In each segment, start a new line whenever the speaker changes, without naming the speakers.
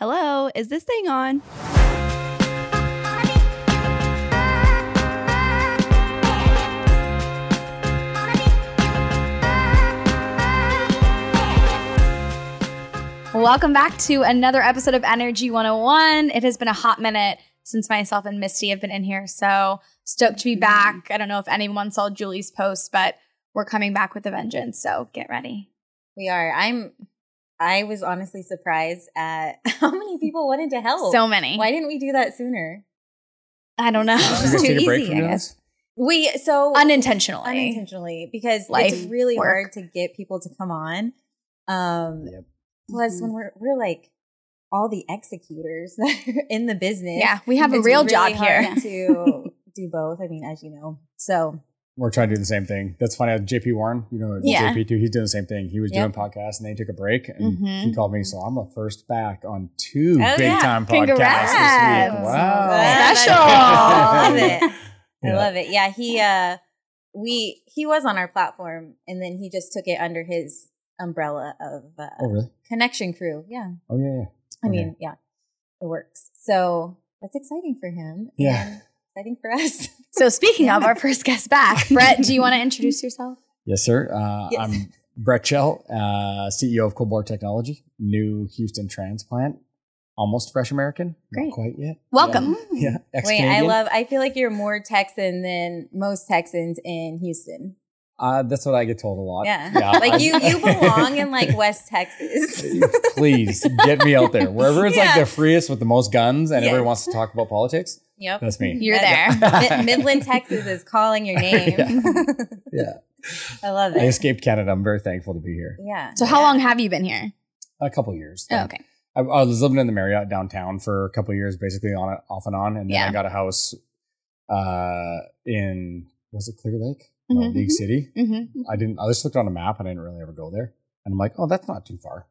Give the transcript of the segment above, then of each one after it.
Hello, is this thing on? Welcome back to another episode of Energy 101. It has been a hot minute since myself and Misty have been in here, so stoked to be mm-hmm. back. I don't know if anyone saw Julie's post, but we're coming back with a vengeance, so get ready.
We are. I'm. I was honestly surprised at how many people wanted to help.
So many.
Why didn't we do that sooner?
I don't know.
You
It's
guys
too
take break
easy,
from
I guess.
this?
We so
Unintentionally.
unintentionally because
Life,
it's really
work.
hard to get people to come on. Um,
Yep.
Plus, when we're we're like all the executors that are in the business.
Yeah, we have a real
really
job
hard
here.
to do both. I mean, as you know, so
We're trying to do the same thing. That's funny. JP Warren, you know
Yeah.
JP too. He's doing the same thing. He was
Yep.
doing podcasts and then he took a break and
Mhm.
he called me. So I'm the first back on two
Oh,
big
yeah.
time podcasts this week. Wow.
Yeah,
Special.
I love it. I
Yeah.
love it. Yeah, he uh we he was on our platform and then he just took it under his umbrella of uh,
Oh really?
Connection Crew. Yeah.
Oh yeah. yeah.
I
Okay.
mean, yeah. It works. So that's exciting for him.
Yeah.
And exciting for us.
So speaking of our first guest back, Brett, do you want to introduce yourself?
Yes, sir. Uh,
Yes.
I'm Brett Chell, uh, CEO of Cold Bore Technology, new Houston transplant, almost fresh American.
Great.
Not quite yet.
Welcome.
Yeah. yeah.
Wait, I love I feel like you're more Texan than most Texans in Houston.
Uh, that's what I get told a lot.
Yeah.
I-
like you you belong in like West Texas.
Please get me out there. Wherever it's like the freest with the most guns and everyone
Yes.
wants to talk about politics,
yep.
that's me.
You're
That's-
there.
Mid- Midland, Texas is calling your name.
Yeah. yeah.
I love it.
I escaped Canada. I'm very thankful to be here.
Yeah.
So how long have you been here?
A couple years.
Oh, okay.
I, I was living in the Marriott downtown for a couple years, basically on it, off and on, and then
Yeah.
I got a house uh, in was it Clear Lake? No,
Mhm.
League City.
Mm-hmm.
I didn't. I just looked on a map. and I didn't really ever go there, and I'm like, oh, that's not too far.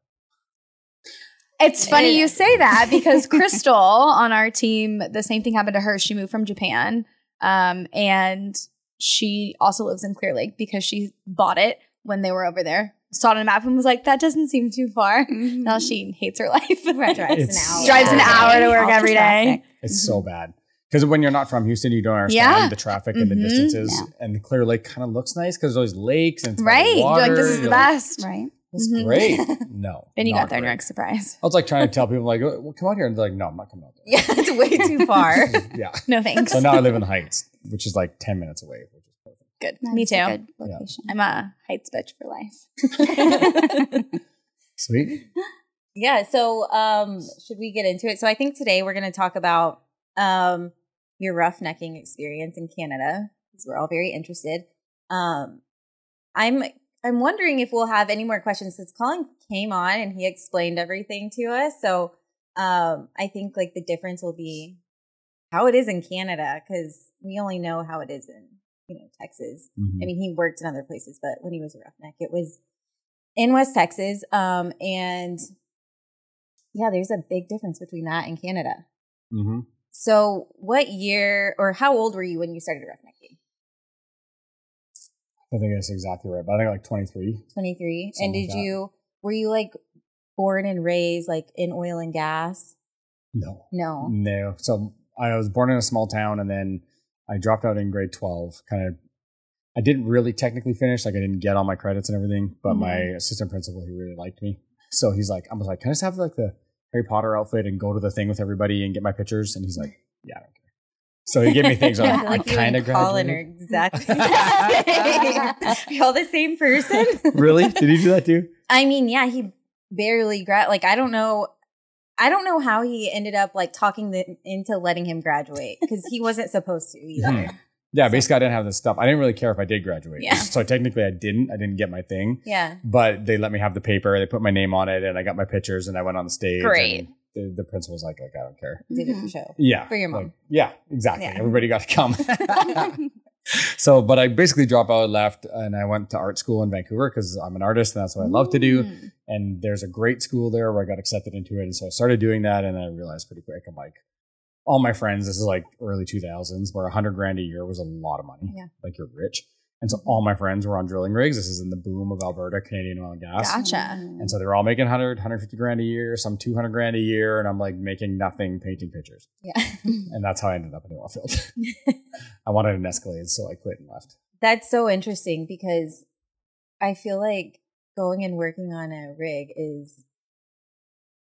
It's funny
It-
you say that because Crystal on our team, the same thing happened to her. She moved from Japan, um, and she also lives in Clear Lake because she bought it when they were over there. Saw it on a map and was like, "That doesn't seem too far." Now she hates her life.
Drives an hour.
Drives an hour to work every day.
It's so bad because when you're not from Houston, you don't understand
Yeah.
the traffic and the
Mhm.
distances. And Clear Lake kind of looks nice because there's always lakes and it's by the
Right? You're like, this is the
You're like,
best.
Right.
It's
Mhm.
great. No.
Then you got there and you're like, surprise.
I was like trying to tell people like, well, come out here, and they're like, no, I'm not coming out there.
Yeah, it's way too far.
yeah.
No thanks.
So now I live in the Heights, which is like 10 minutes away, which is perfect.
Good.
That's
Me
a
too.
good location.
I'm a Heights bitch for life.
Sweet.
yeah. So, um, should we get into it? So, I think today we're going to talk about um, your roughnecking experience in Canada because we're all very interested. Um, I'm I'm wondering if we'll have any more questions since Colin came on and he explained everything to us. So, um, I think like the difference will be how it is in Canada because we only know how it is in you know Texas.
Mhm.
I mean, he worked in other places, but when he was a roughneck, it was in West Texas. Um, and yeah, there's a big difference between that and Canada.
Mhm.
So, what year or how old were you when you started roughnecking?
I think that's exactly right. But I think like 23.
23. And did
that.
you, were you like born and raised like in oil and gas?
No.
No.
No. So I was born in a small town and then I dropped out in grade 12. Kind of, I didn't really technically finish. Like I didn't get all my credits and everything, but my mm-hmm. assistant principal, he really liked me. So he's like, I was like, can I just have like the Harry Potter outfit and go to the thing with everybody and get my pictures? And he's like, yeah, I don't care. So he gave me things.
I
on,
feel
I
like
kind
and
of
Colin are
graduated.
exactly the same. Y'all the same person?
really? Did he do that too?
I mean, yeah, he barely grad. Like, I don't know. I don't know how he ended up like talking the, into letting him graduate because he wasn't supposed to either.
Mhm. Yeah, basically, I didn't have this stuff. I didn't really care if I did graduate.
Yeah.
So technically, I didn't. I didn't get my thing.
Yeah.
but they let me have the paper. They put my name on it, and I got my pictures, and I went on the stage.
Great.
and The, the principal was like, like, I don't care.
Did it for
Mhm.
show.
Yeah,
For your mom.
Like, yeah, exactly.
Yeah.
Everybody got to come. so, but I basically dropped out, and left, and I went to art school in Vancouver because I'm an artist, and that's what I love to do.
Mm.
And there's a great school there where I got accepted into it, and so I started doing that, and then I realized pretty quick, I'm like, all my friends, this is like early 2000s, where 100 grand a year was a lot of money.
Yeah.
Like you're rich. And so all my friends were on drilling rigs. This is in the boom of Alberta, Canadian oil and gas.
Gotcha.
And so they were all making 100, 150 grand a year, some 200 grand a year. And I'm like making nothing painting pictures.
Yeah.
And that's how I ended up in the oil field. I wanted an Escalade, so I quit and left.
That's so interesting because I feel like going and working on a rig is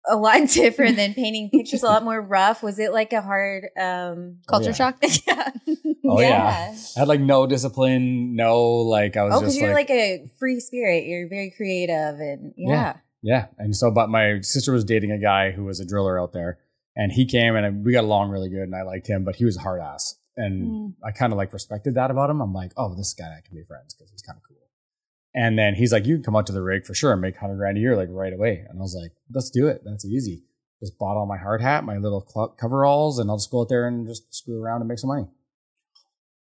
a lot different than painting pictures, a lot more rough. Was it like a hard um
Culture
yeah.
shock.
yeah.
Oh, yeah. I had like no discipline, no, like I was
Oh, because
just
you're
like,
like, a free spirit. You're very creative and yeah.
Yeah. And so, but my sister was dating a guy who was a driller out there, and he came and we got along really good, and I liked him, but he was a hard ass, and
Mm.
I kind of like respected that about him. I'm like, oh, this guy I can be friends because he's kind of cool. And then he's like, you can come out to the rig for sure and make hundred grand a year like right away. And I was like, let's do it. That's easy. Just bought all my hard hat, my little coveralls, and I'll just go out there and just screw around and make some money.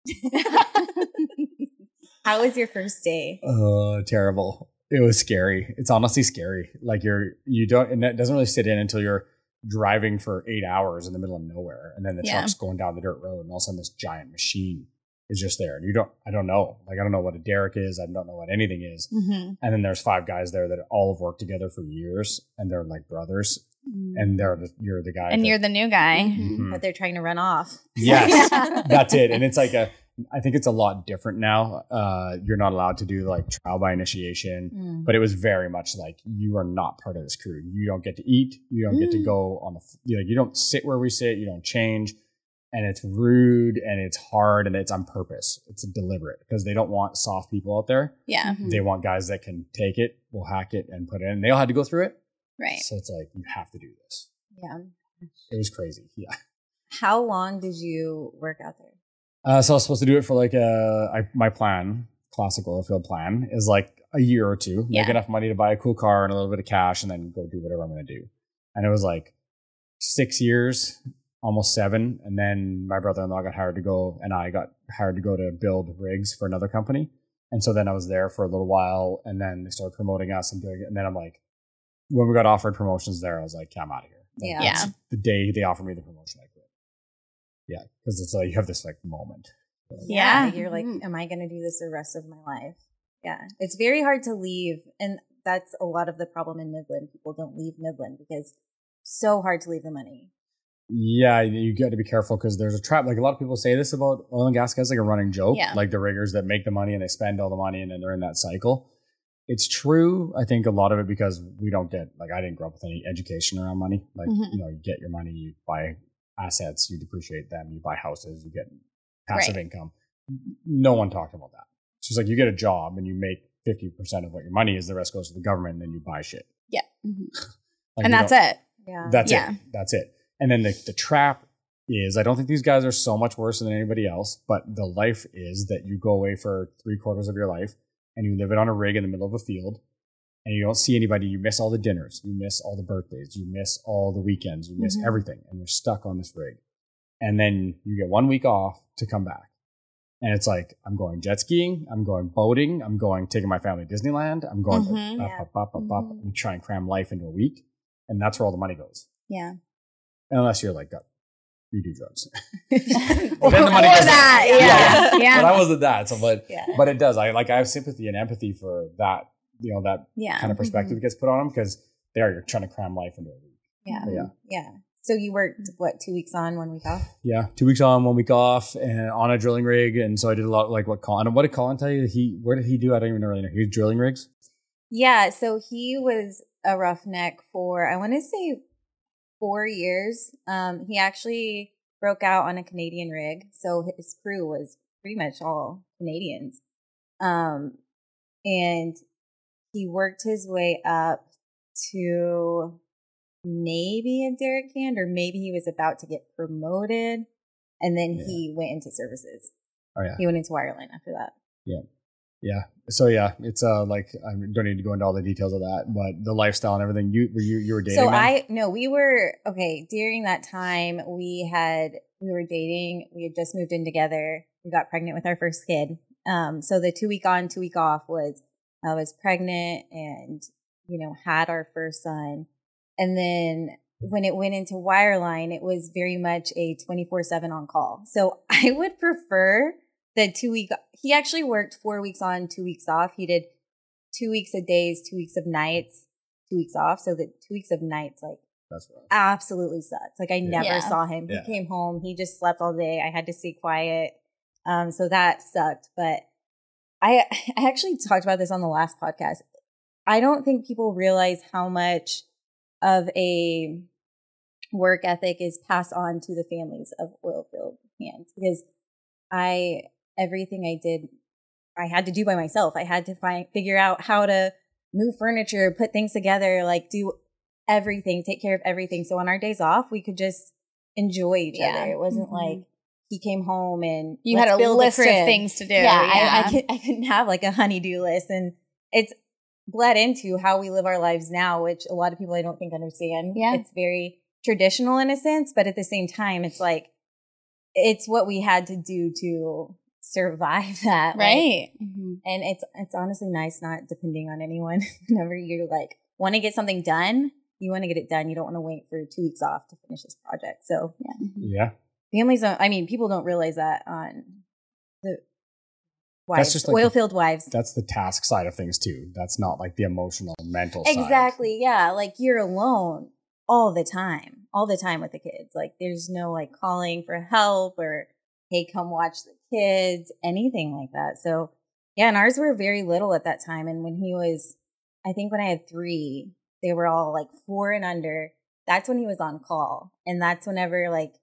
How was your first day?
Uh, terrible. It was scary. It's honestly scary. Like you're, you don't, and that doesn't really sit in until you're driving for eight hours in the middle of nowhere. And then the
Yeah.
truck's going down the dirt road and all of a sudden this giant machine is just there. And you don't, I don't know. Like, I don't know what a derrick is. I don't know what anything is.
Mm-hmm.
And then there's five guys there that all have worked together for years and they're like brothers. And they're, the, you're the guy.
And
that-
you're the new guy.
Mhm.
But they're trying to run off.
Yes. That's it. And it's like a, I think it's a lot different now. Uh, you're not allowed to do like trial by initiation
Mm.
but it was very much like you are not part of this crew. You don't get to eat. You don't get to
Mm.
go on the. You know, you don't sit where we sit. You don't change, and it's rude and it's hard and it's on purpose. It's deliberate because they don't want soft people out there.
Yeah.
Mhm.
They want guys that can take it, will hack it, and put it in. They all had to go through it,
Right.
so it's like you have to do this.
yeah.
It was crazy. Yeah.
How long did you work out there?
Uh, so I was supposed to do it for like uh, my plan, classic oil field plan, is like a year or two, make
Yeah.
enough money to buy a cool car and a little bit of cash, and then go do whatever I'm going to do. And it was like six years, almost seven, and then my brother-in-law got hired to go, and I got hired to go to build rigs for another company. And so then I was there for a little while, and then they started promoting us and doing it. And then I'm like, when we got offered promotions there, I was like, yeah, I'm out of here. Like,
Yeah.
Yeah.
The day they offered me the promotion, I quit. Yeah, because it's like you have this like moment.
Yeah.
You're like,
Mhm.
am I going to do this the rest of my life? Yeah. It's very hard to leave. And that's a lot of the problem in Midland. People don't leave Midland because so hard to leave the money.
Yeah, you got to be careful because there's a trap. Like a lot of people say this about oil and gas guys, like a running joke.
Yeah.
Like the riggers that make the money and they spend all the money and then they're in that cycle. It's true. I think a lot of it because we don't get like I didn't grow up with any education around money. Like
Mhm.
you know, you get your money, you buy assets, you depreciate them, you buy houses, you get passive
Right.
income. No one talked about that. It's just like you get a job and you make fifty percent of what your money is. The rest goes to the government, and then you buy shit.
Mhm.
Like,
and that's it.
Yeah.
that's
Yeah.
it. That's it. And then the, the trap is I don't think these guys are so much worse than anybody else, but the life is that you go away for three quarters of your life and you live it on a rig in the middle of a field and you don't see anybody. You miss all the dinners, you miss all the birthdays, you miss all the weekends, you miss
Mhm.
everything, and you're stuck on this rig. And then you get one week off to come back. And it's like, I'm going jet skiing, I'm going boating, I'm going taking my family to Disneyland, I'm going
Mhm.
up, up, up, up, up.
Mhm.
You try and cram life into a week, and that's where all the money goes
Yeah.
unless you're like uh, you do drugs.
Or,
then the money
or
goes
that.
up.
Yeah. Yeah.
but I wasn't that. So, but
Yeah.
but it does. I like I have sympathy and empathy for that. You know that
Yeah.
kind of perspective mm-hmm. gets put on them because there you're trying to cram life into a week.
Yeah.
Yeah.
Yeah. So you worked what two weeks on, one week off?
Yeah, two weeks on, one week off, and on a drilling rig. And so I did a lot like what Colin. What did Colin tell you? He where did he do? I don't even really know. He was drilling rigs.
Yeah. So he was a roughneck for I want to say four years. Um, he actually broke out on a Canadian rig, so his crew was pretty much all Canadians. Um, and he worked his way up to maybe a derrick hand, or maybe he was about to get promoted, and then
Yeah.
he went into services.
Oh yeah,
He went into wireline after that.
yeah. So yeah, it's uh like I don't need to go into all the details of that, but the lifestyle and everything. You were you you were dating.
So
then?
I no, we were okay during that time. We had we were dating. We had just moved in together. We got pregnant with our first kid. Um, so the two week on, two week off was I was pregnant and you know had our first son, and then when it went into wireline, it was very much a twenty four seven on call. So I would prefer the two week. He actually worked four weeks on, two weeks off. He did two weeks of days, two weeks of nights, two weeks off. So the two weeks of nights, like
That's right.
absolutely sucked. Like I
Yeah.
never
Yeah.
saw him.
Yeah.
He came home. He just slept all day. I had to stay quiet. Um, so that sucked. But I I actually talked about this on the last podcast. I don't think people realize how much of a work ethic is passed on to the families of oil field hands because I everything I did I had to do by myself. I had to find figure out how to move furniture, put things together, like do everything, take care of everything. So on our days off, we could just enjoy each
Yeah.
other. It wasn't
Mhm.
like he came home and
You had a list of things to do.
Yeah, I. I, could, I couldn't have like a honeydew list, and it's bled into how we live our lives now, which a lot of people I don't think understand.
Yeah.
it's very traditional in a sense, but at the same time, it's like it's what we had to do to survive that, like,
right.
Mhm.
and it's it's honestly nice not depending on anyone. Whenever you like want to get something done, you want to get it done. You don't want to wait for two weeks off to finish this project. So
Mhm.
Yeah.
families don't. I mean, people don't realize that on the wives,
just like
oil
the-
field wives.
That's the task side of things too. That's not like the emotional, mental side.
Exactly. Yeah. Like you're alone all the time, all the time with the kids. Like there's no like calling for help or, hey, come watch the kids, anything like that. So, yeah. And ours were very little at that time. And when he was, I think when I had three, they were all like four and under. That's when he was on call. And that's whenever like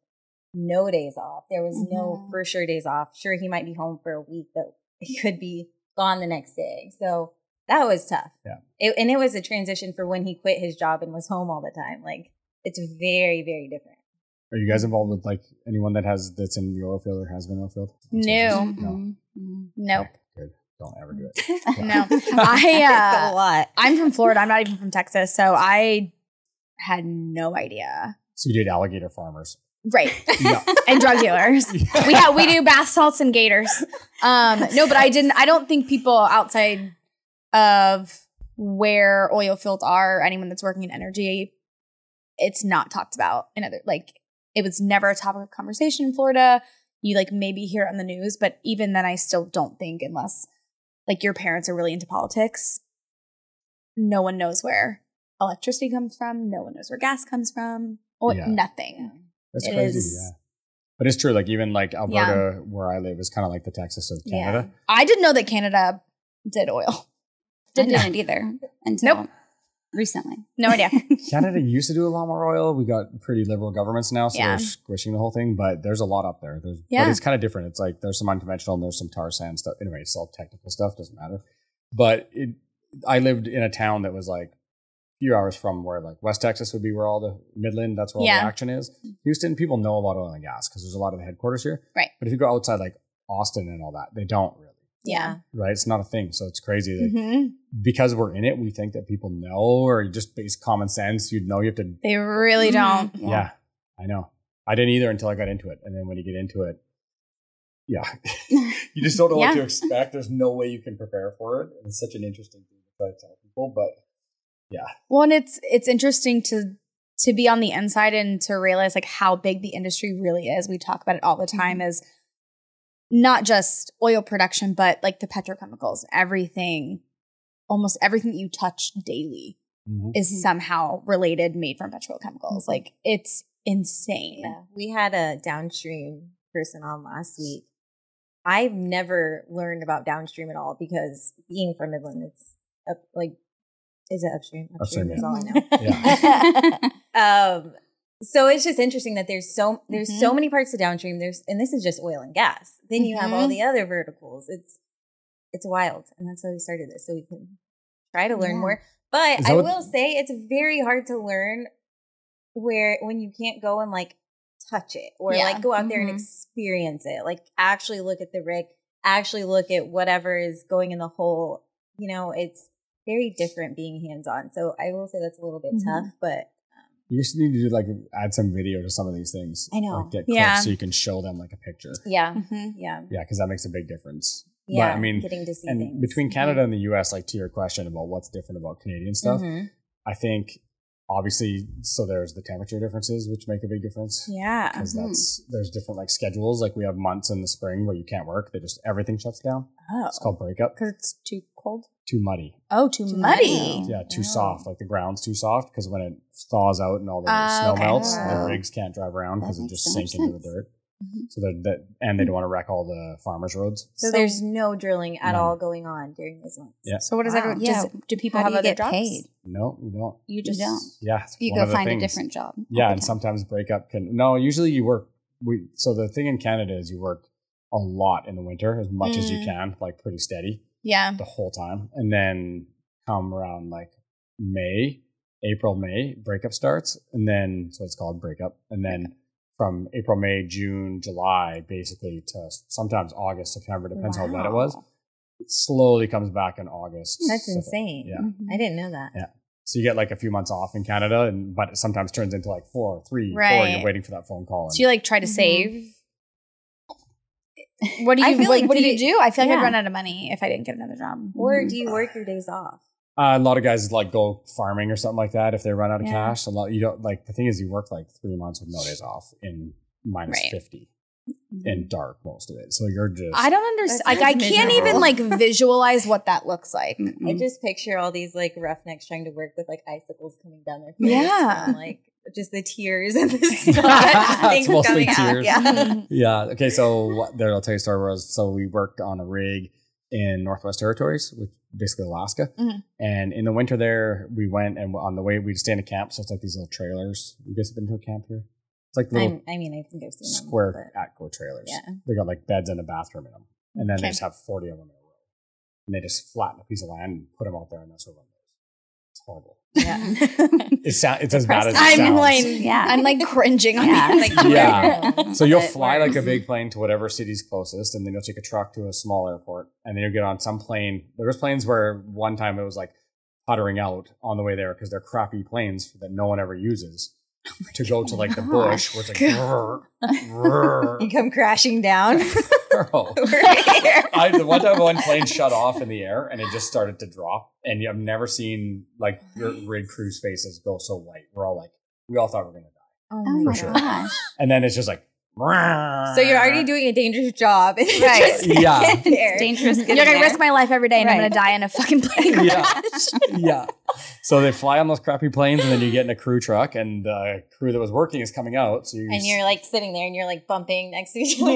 no days off. There was no
Mhm.
for sure days off. Sure, he might be home for a week, but he could be gone the next day. So that was tough.
Yeah.
It, and it was a transition for when he quit his job and was home all the time. Like it's very, very different.
Are you guys involved with like anyone that has that's in the oil field or has been in oil field?
No.
No.
Mhm. Mhm.
Nope.
Okay, good. Don't ever do it.
No.
it's
I
a
uh,
lot.
I'm from Florida. I'm not even from Texas, so I had no idea.
So you did alligator farmers.
Right.
Yeah.
and drug dealers. we have we do bath salts and gators. Um, no, but I didn't. I don't think people outside of where oil fields are, anyone that's working in energy, it's not talked about in other like it was never a topic of conversation in Florida. You like maybe hear it on the news, but even then, I still don't think unless like your parents are really into politics, no one knows where electricity comes from. No one knows where gas comes from. Or
Yeah.
nothing.
That's
It
crazy.
is-
Yeah. But it's true. Like even like Alberta, where I live, is kind of like the Texas of
Yeah.
Canada.
I didn't know that Canada did oil.
I
Didn't know.
didn't either until
Nope.
Recently.
No idea.
Canada used to do a lot more oil. We got pretty liberal governments now, so
Yeah.
they're squishing the whole thing. But there's a lot up there. There's,
Yeah.
But it's kind of different. It's like there's some unconventional and there's some tar sand stuff. Anyway, it's all technical stuff. Doesn't matter. But it, I lived in a town that was like a few hours from where like West Texas would be where all the Midland, that's where all
Yeah.
the action is. Houston, people know about oil and gas because there's a lot of the headquarters here.
Right.
But if you go outside like Austin and all that, they don't really.
Yeah.
Right. It's not a thing. So it's crazy that
Mhm.
because we're in it, we think that people know or just based common sense, you'd know you have to
They really don't.
Mhm.
yeah. I know. I didn't either until I got into it. And then when you get into it, yeah, you just don't know what to expect. There's no way you can prepare for it. And it's such an interesting thing to try to tell people. But yeah.
Well, and it's it's interesting to to be on the inside and to realize like how big the industry really is. We talk about it all the time as not just oil production, but like the petrochemicals, everything, almost everything that you touch daily is
Mhm.
somehow related, made from petrochemicals. Like it's insane.
Yeah. We had a downstream person on last week. I've never learned about downstream at all because being from Midland, it's up, like, is it upstream?
Upstream,
is
yeah.
all I know.
Yeah.
um so it's just interesting that there's so there's
Mhm.
so many parts of downstream there's and this is just oil and gas then you have all
Mhm.
the other verticals it's it's wild and that's why we started this so we can try to learn
Yeah.
more but
Is that
i
what-
will say it's very hard to learn where when you can't go and like touch it or
Yeah.
like go out there and
Mhm.
experience it like actually look at the rig actually look at whatever is going in the hole you know it's very different being hands-on so i will say that's a little bit
Mhm.
tough but
you just need to do like add some video to some of these things.
I know.
Like get clips
Yeah.
so you can show them like a picture.
yeah
Mhm.
yeah
Yeah, because that makes a big difference.
yeah
But I mean,
getting to see
and
things.
between Canada and the US, like to your question about what's different about Canadian stuff,
Mhm.
I think obviously, so there's the temperature differences, which make a big difference.
Yeah.
Because
Mhm.
that's there's different like schedules. Like we have months in the spring where you can't work. They just everything shuts down.
Oh.
It's called breakup.
Because it's too cold.
Too muddy.
Oh, too,
Too
muddy.
muddy.
Yeah, too
Oh.
soft. Like the ground's too soft because when it thaws out and all the
Ah,
snow
okay.
melts,
Wow.
the rigs can't drive around because it just
so
sink into the
sense.
dirt.
Mhm.
So that that and they don't want to wreck all the farmers' roads.
So, there's no drilling at
None.
all going on during those months.
Yeah.
So what does
Wow.
everyone?
Yeah.
Does, do people
How
have
do you
other
get
jobs?
paid?
No, you don't.
You just
don't.
Yeah,
You go
of the
find a different job.
Yeah, and
time.
sometimes breakup can. No, usually you work. We so the thing in Canada is you work a lot in the winter as much as you
Mm.
can, like pretty steady
yeah.
the whole time, and then come around like May, April, May, breakup starts, and then so it's called breakup, and then from April, May, June, July, basically to sometimes August, September, depends how wet it was. It slowly comes back in August.
That's
So-
insane.
Yeah.
Mhm.
I didn't know that.
Yeah. So you get like a few months off in Canada, and but it sometimes turns into like four, three, four.
Right.
You're waiting for that phone call. And,
So you like try to
Mhm.
save. What do you?
I
you?
feel
What,
like
what do you
did it-
do? I feel like
yeah.
I'd run out of money if I didn't get another job.
Or do you work your days off?
uh, a lot of guys like go farming or something like that if they run out of
Yeah.
cash. A lot you don't like. The thing is, you work like three months with no days off in minus
Right.
fifty and dark most of it. So you're just
I don't understand. Like I
sounds
can't even like visualize what that looks like.
I
Mhm.
just picture all these like roughnecks trying to work with like icicles coming down their face.
Yeah.
and, like just the tears and the snot
It's
things
mostly
coming out.
tears.
Yeah.
yeah. Okay, so what, there I'll tell you a story. Was so we worked on a rig in Northwest Territories, which basically Alaska,
Mhm.
and in the winter there we went and on the way we'd stay in a camp. So it's like these little trailers. You guys have been to a camp here? It's like little
I'm, I mean, I think I've seen them,
square
but-
Atco trailers.
Yeah.
They got like beds and a bathroom in them. And then
Okay.
they just have 40 of them in a row. And they just flatten a piece of land and put them out there and that's where one goes. It's horrible.
Yeah.
It sound, it's as bad as it
I'm
sounds.
like,
Yeah.
I'm like cringing on
Yeah.
the like,
Yeah. So you'll fly like a big plane to whatever city's closest, and then you'll take a truck to a small airport, and then you'll get on some plane. There was planes where one time it was like puttering out on the way there because they're crappy planes that no one ever uses oh to go to like the bush where it's like "Grrr, grrr,
You come crashing down.
Grrr."
We're here.
I, the one time one plane shut off in the air and it just started to drop, and I've never seen like your rig crews faces go so white. We're all like, we all thought we were gonna die,
Oh
Oh my
sure.
gosh.
and then it's just like.
So you're already doing a dangerous job. And
Right.
just
Yeah.
get there.
It's dangerous.
You're gonna
there.
risk my life every day and I'm gonna die in a fucking plane
Yeah.
crash.
yeah. So they fly on those crappy planes, and then you get in a crew truck, and the crew that was working is coming out. So you
And you're like sitting there and you're like bumping next to each other.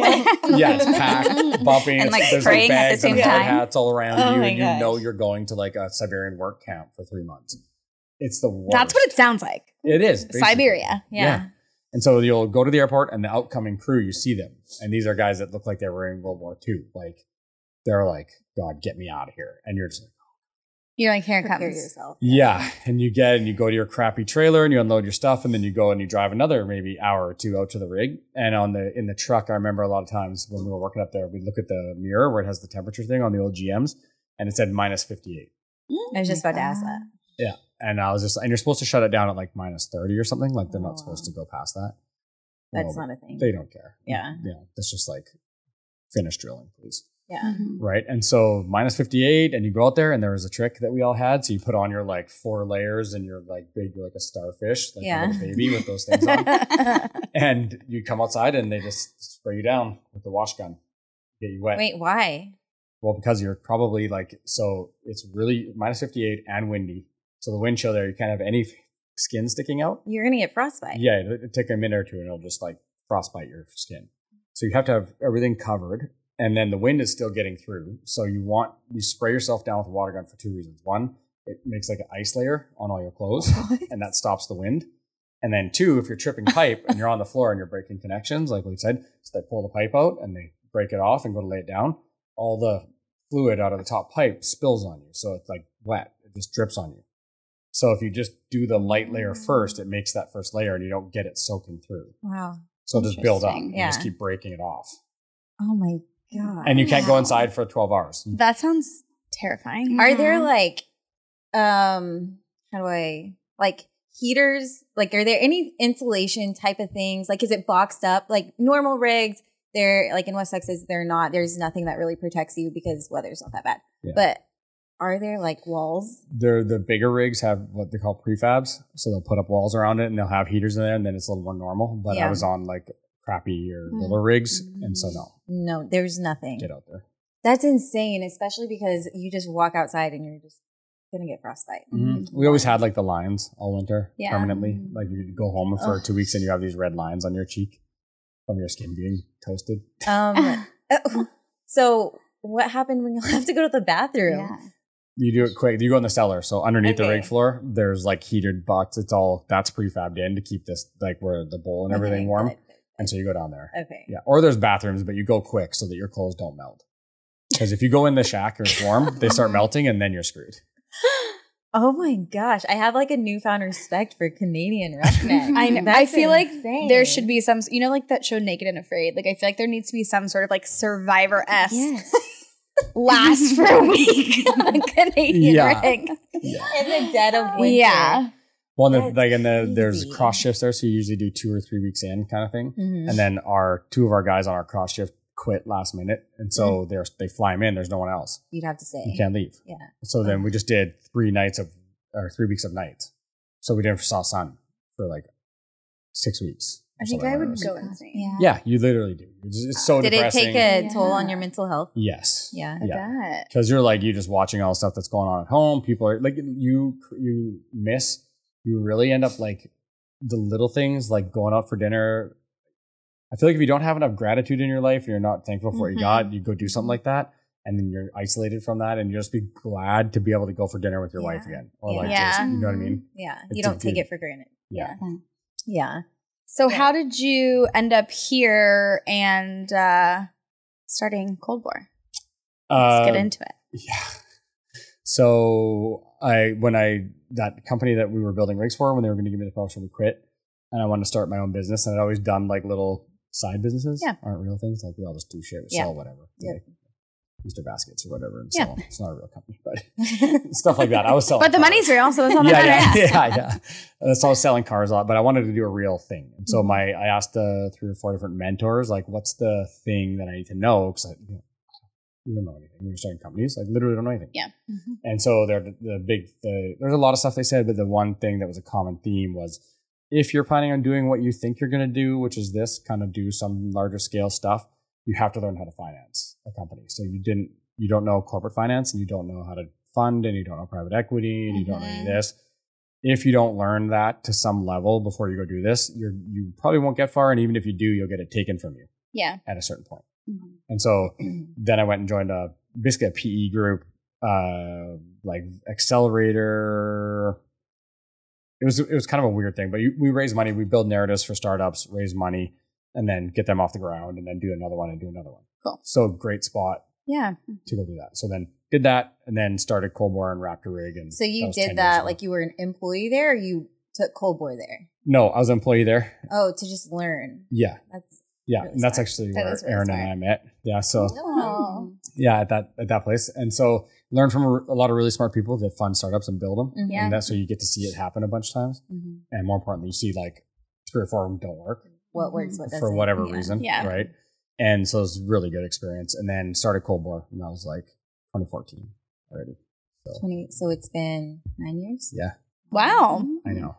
yeah, it's packed, bumping,
And, like,
there's
praying
like
at the
bags and hard
time.
hats all around
Oh
you,
my
and you know you're going to like a Siberian work camp for three months. It's the worst.
That's what it sounds like.
It is basically.
Siberia. Yeah.
Yeah. And so you'll go to the airport, and the outcoming crew, you see them, and these are guys that look like they were in World War II. Like they're like, God, get me out of here, and you're just like. Oh.
You're like, here it
Prepare
comes.
yourself.
Yeah, and you get and you go to your crappy trailer and you unload your stuff, and then you go and you drive another maybe hour or two out to the rig. And on the in the truck, I remember a lot of times when we were working up there, we'd look at the mirror where it has the temperature thing on the old GMs, and it said minus fifty eight.
I was just about to ask that.
And I was just, and you're supposed to shut it down at like minus thirty or something. Like they're
Oh,
not supposed to go past that.
That's
Well,
not a thing.
They don't care.
Yeah.
Yeah, that's just like finish drilling, please.
Yeah.
Mhm.
right? And so minus 58, and you go out there, and there was a trick that we all had. So you put on your like four layers and you're like big, you're like a starfish, like
Yeah.
a little baby with those things on. and you come outside and they just spray you down with the wash gun, get you wet.
Wait, why?
Well, because you're probably like, so it's really minus 58 and windy. So the wind chill there, you can't have any skin sticking out.
You're gonna get frostbite.
Yeah, it it'll take a minute or two and it'll just like frostbite your skin. So you have to have everything covered and then the wind is still getting through. So you want, you spray yourself down with a water gun for two reasons. One, it makes like an ice layer on all your clothes and that stops the wind. And then two, if you're tripping pipe and you're on the floor and you're breaking connections, like we said, so they pull the pipe out and they break it off and go to lay it down, all the fluid out of the top pipe spills on you. So it's like wet. It just drips on you. So if you just do the light layer first, it makes that first layer and you don't get it soaking through.
Wow.
So it'll just build up.
Interesting.
You just
Yeah.
keep breaking it off.
Oh my god.
And you can't go inside for 12 hours.
That sounds terrifying.
Are there
Mhm.
like um how do I like heaters? Like are there any insulation type of things? Like is it boxed up? Like normal rigs, they're like in West Texas, they're not there's nothing that really protects you because weather's not that bad.
Yeah.
But are there like walls?
They're the bigger rigs have what they call prefabs, so they'll put up walls around it and they'll have heaters in there, and then it's a little more normal. But
Yeah.
I was on like crappy or
Mm.
little rigs, and so no,
No, there's nothing.
get out there.
That's insane, especially because you just walk outside and you're just gonna get frostbite.
Mhm. We always had like the lines all winter
Yeah.
permanently. Like you go home for
Ugh.
two weeks and you have these red lines on your cheek from your skin being toasted.
Um, so what happened when you have to go to the bathroom?
Yeah.
You do it quick. You go in the cellar. So underneath the rig floor, there's like heated box. It's all that's prefabbed in to keep this like where the bowl and everything
Okay,
warm.
good,
And so you go down there.
Okay.
Yeah. Or there's bathrooms, but you go quick so that your clothes don't melt. Because if you go in the shack or it's warm, they start melting and then you're screwed.
Oh my gosh, I have like a newfound respect for Canadian roughnecks.
I know. I
That's
feel like there should be some, you know, like that show Naked and Afraid. Like I feel like there needs to be some sort of like Survivor esque
Yes.
Last for a week on a Canadian
Yeah.
rig.
Yeah.
in the dead of winter.
Yeah.
Well, and the, like, and the, there's cross shifts there. So you usually do two or three weeks in kind of thing.
Mhm.
And then our two of our guys on our cross shift quit last minute. And so they're, they fly them in. There's no one else.
You'd have to say.
You can't leave.
Yeah.
So then we just did three nights of, or three weeks of nights. So we didn't saw sun for like six weeks. Or
I think I would go insane.
Yeah.
Yeah, you literally do. It's, it's so
Did it
depressing.
take a
Yeah.
toll on your mental health?
yes.
Yeah.
I
Yeah.
bet.
Because you're like you're just watching all the stuff that's going on at home. People are like you you miss. You really end up like the little things like going out for dinner. I feel like if you don't have enough gratitude in your life and you're not thankful for what you
Mhm.
got, mm-hmm. you go do something mm-hmm. like that, and then you're isolated from that, and you just be glad to be able to go for dinner with your wife again, or like
Yeah.
just you know what I mean? Mm-hmm.
Yeah.
It's
you don't take it for granted.
Yeah.
Yeah. Mm.
So
Yeah.
how did you end up here and uh starting Cold Bore? Let's get
Uh,
into it.
Yeah. So I when I that company that we were building rigs for when they were going to give me the promotion, we quit, and I wanted to start my own business. And I'd always done like little side businesses.
Yeah.
aren't real things. Like we all just do shit, we
Yeah.
sell whatever.
Yeah.
Like Easter baskets or whatever. And
Yeah.
sell. It's not a real company, but stuff like that. I was selling.
But the
cars.
money's real, so it's all that
yeah, yeah,
matters.
yeah, yeah. And so I was selling cars a lot, but I wanted to do a real thing. And
Mm-hmm.
so my, I asked uh, three or four different mentors, like, what's the thing that I need to know? Because I, you know, you don't know anything when you're starting companies. Like, literally don't know anything.
Yeah.
And so they're the, the big, the, there's a lot of stuff they said, but the one thing that was a common theme was if you're planning on doing what you think you're going to do, which is this kind of do some larger scale stuff, you have to learn how to finance a company. So you didn't, you don't know corporate finance and you don't know how to fund and you don't know private equity and you don't know any of
Mhm.
this. If you don't learn that to some level before you go do this, you're, you probably won't get far. And even if you do, you'll get it taken from you
Yeah.
at a certain point.
Mhm.
And so then I went and joined a basically a PE group, uh, like accelerator. It was it was kind of a weird thing, but you, we raise money, we build narratives for startups, raise money, and then get them off the ground, and then do another one and do another one.
Cool.
So great spot
Yeah.
to go do that. So then did that, and then started Cold Bore and Raptor Rig, and
So you
10
did that like you were an employee there or you took cold bore there?
no, I was an employee there.
Oh, to just learn.
Yeah,
That's
yeah,
Really
and that's
smart.
actually
That
where
really
Aaron
smart.
and I met. Yeah, so
Oh.
yeah at that at that place and so learn from a, a lot of really smart people that fund startups and build them
Mhm.
Yeah.
and that's so you get to see it happen a bunch of times
Mhm.
and more importantly you see like three or four of them don't work
what mm-hmm. works, what doesn't.
for whatever
Yeah.
reason
Yeah.
right and so it's a really good experience and then started Cold Bore and that was like 2014 already so
20, so it's been nine years?
yeah
Wow. Mm-hmm.
i know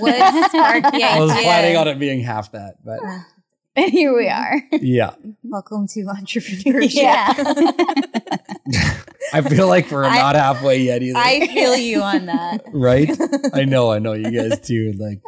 What sparked the
i was planning on it being half that but
And ah. here we are.
yeah
Welcome to entrepreneurship.
Yeah.
i feel like we're
I-
not halfway yet either
I feel you on that.
right i know i know you guys too like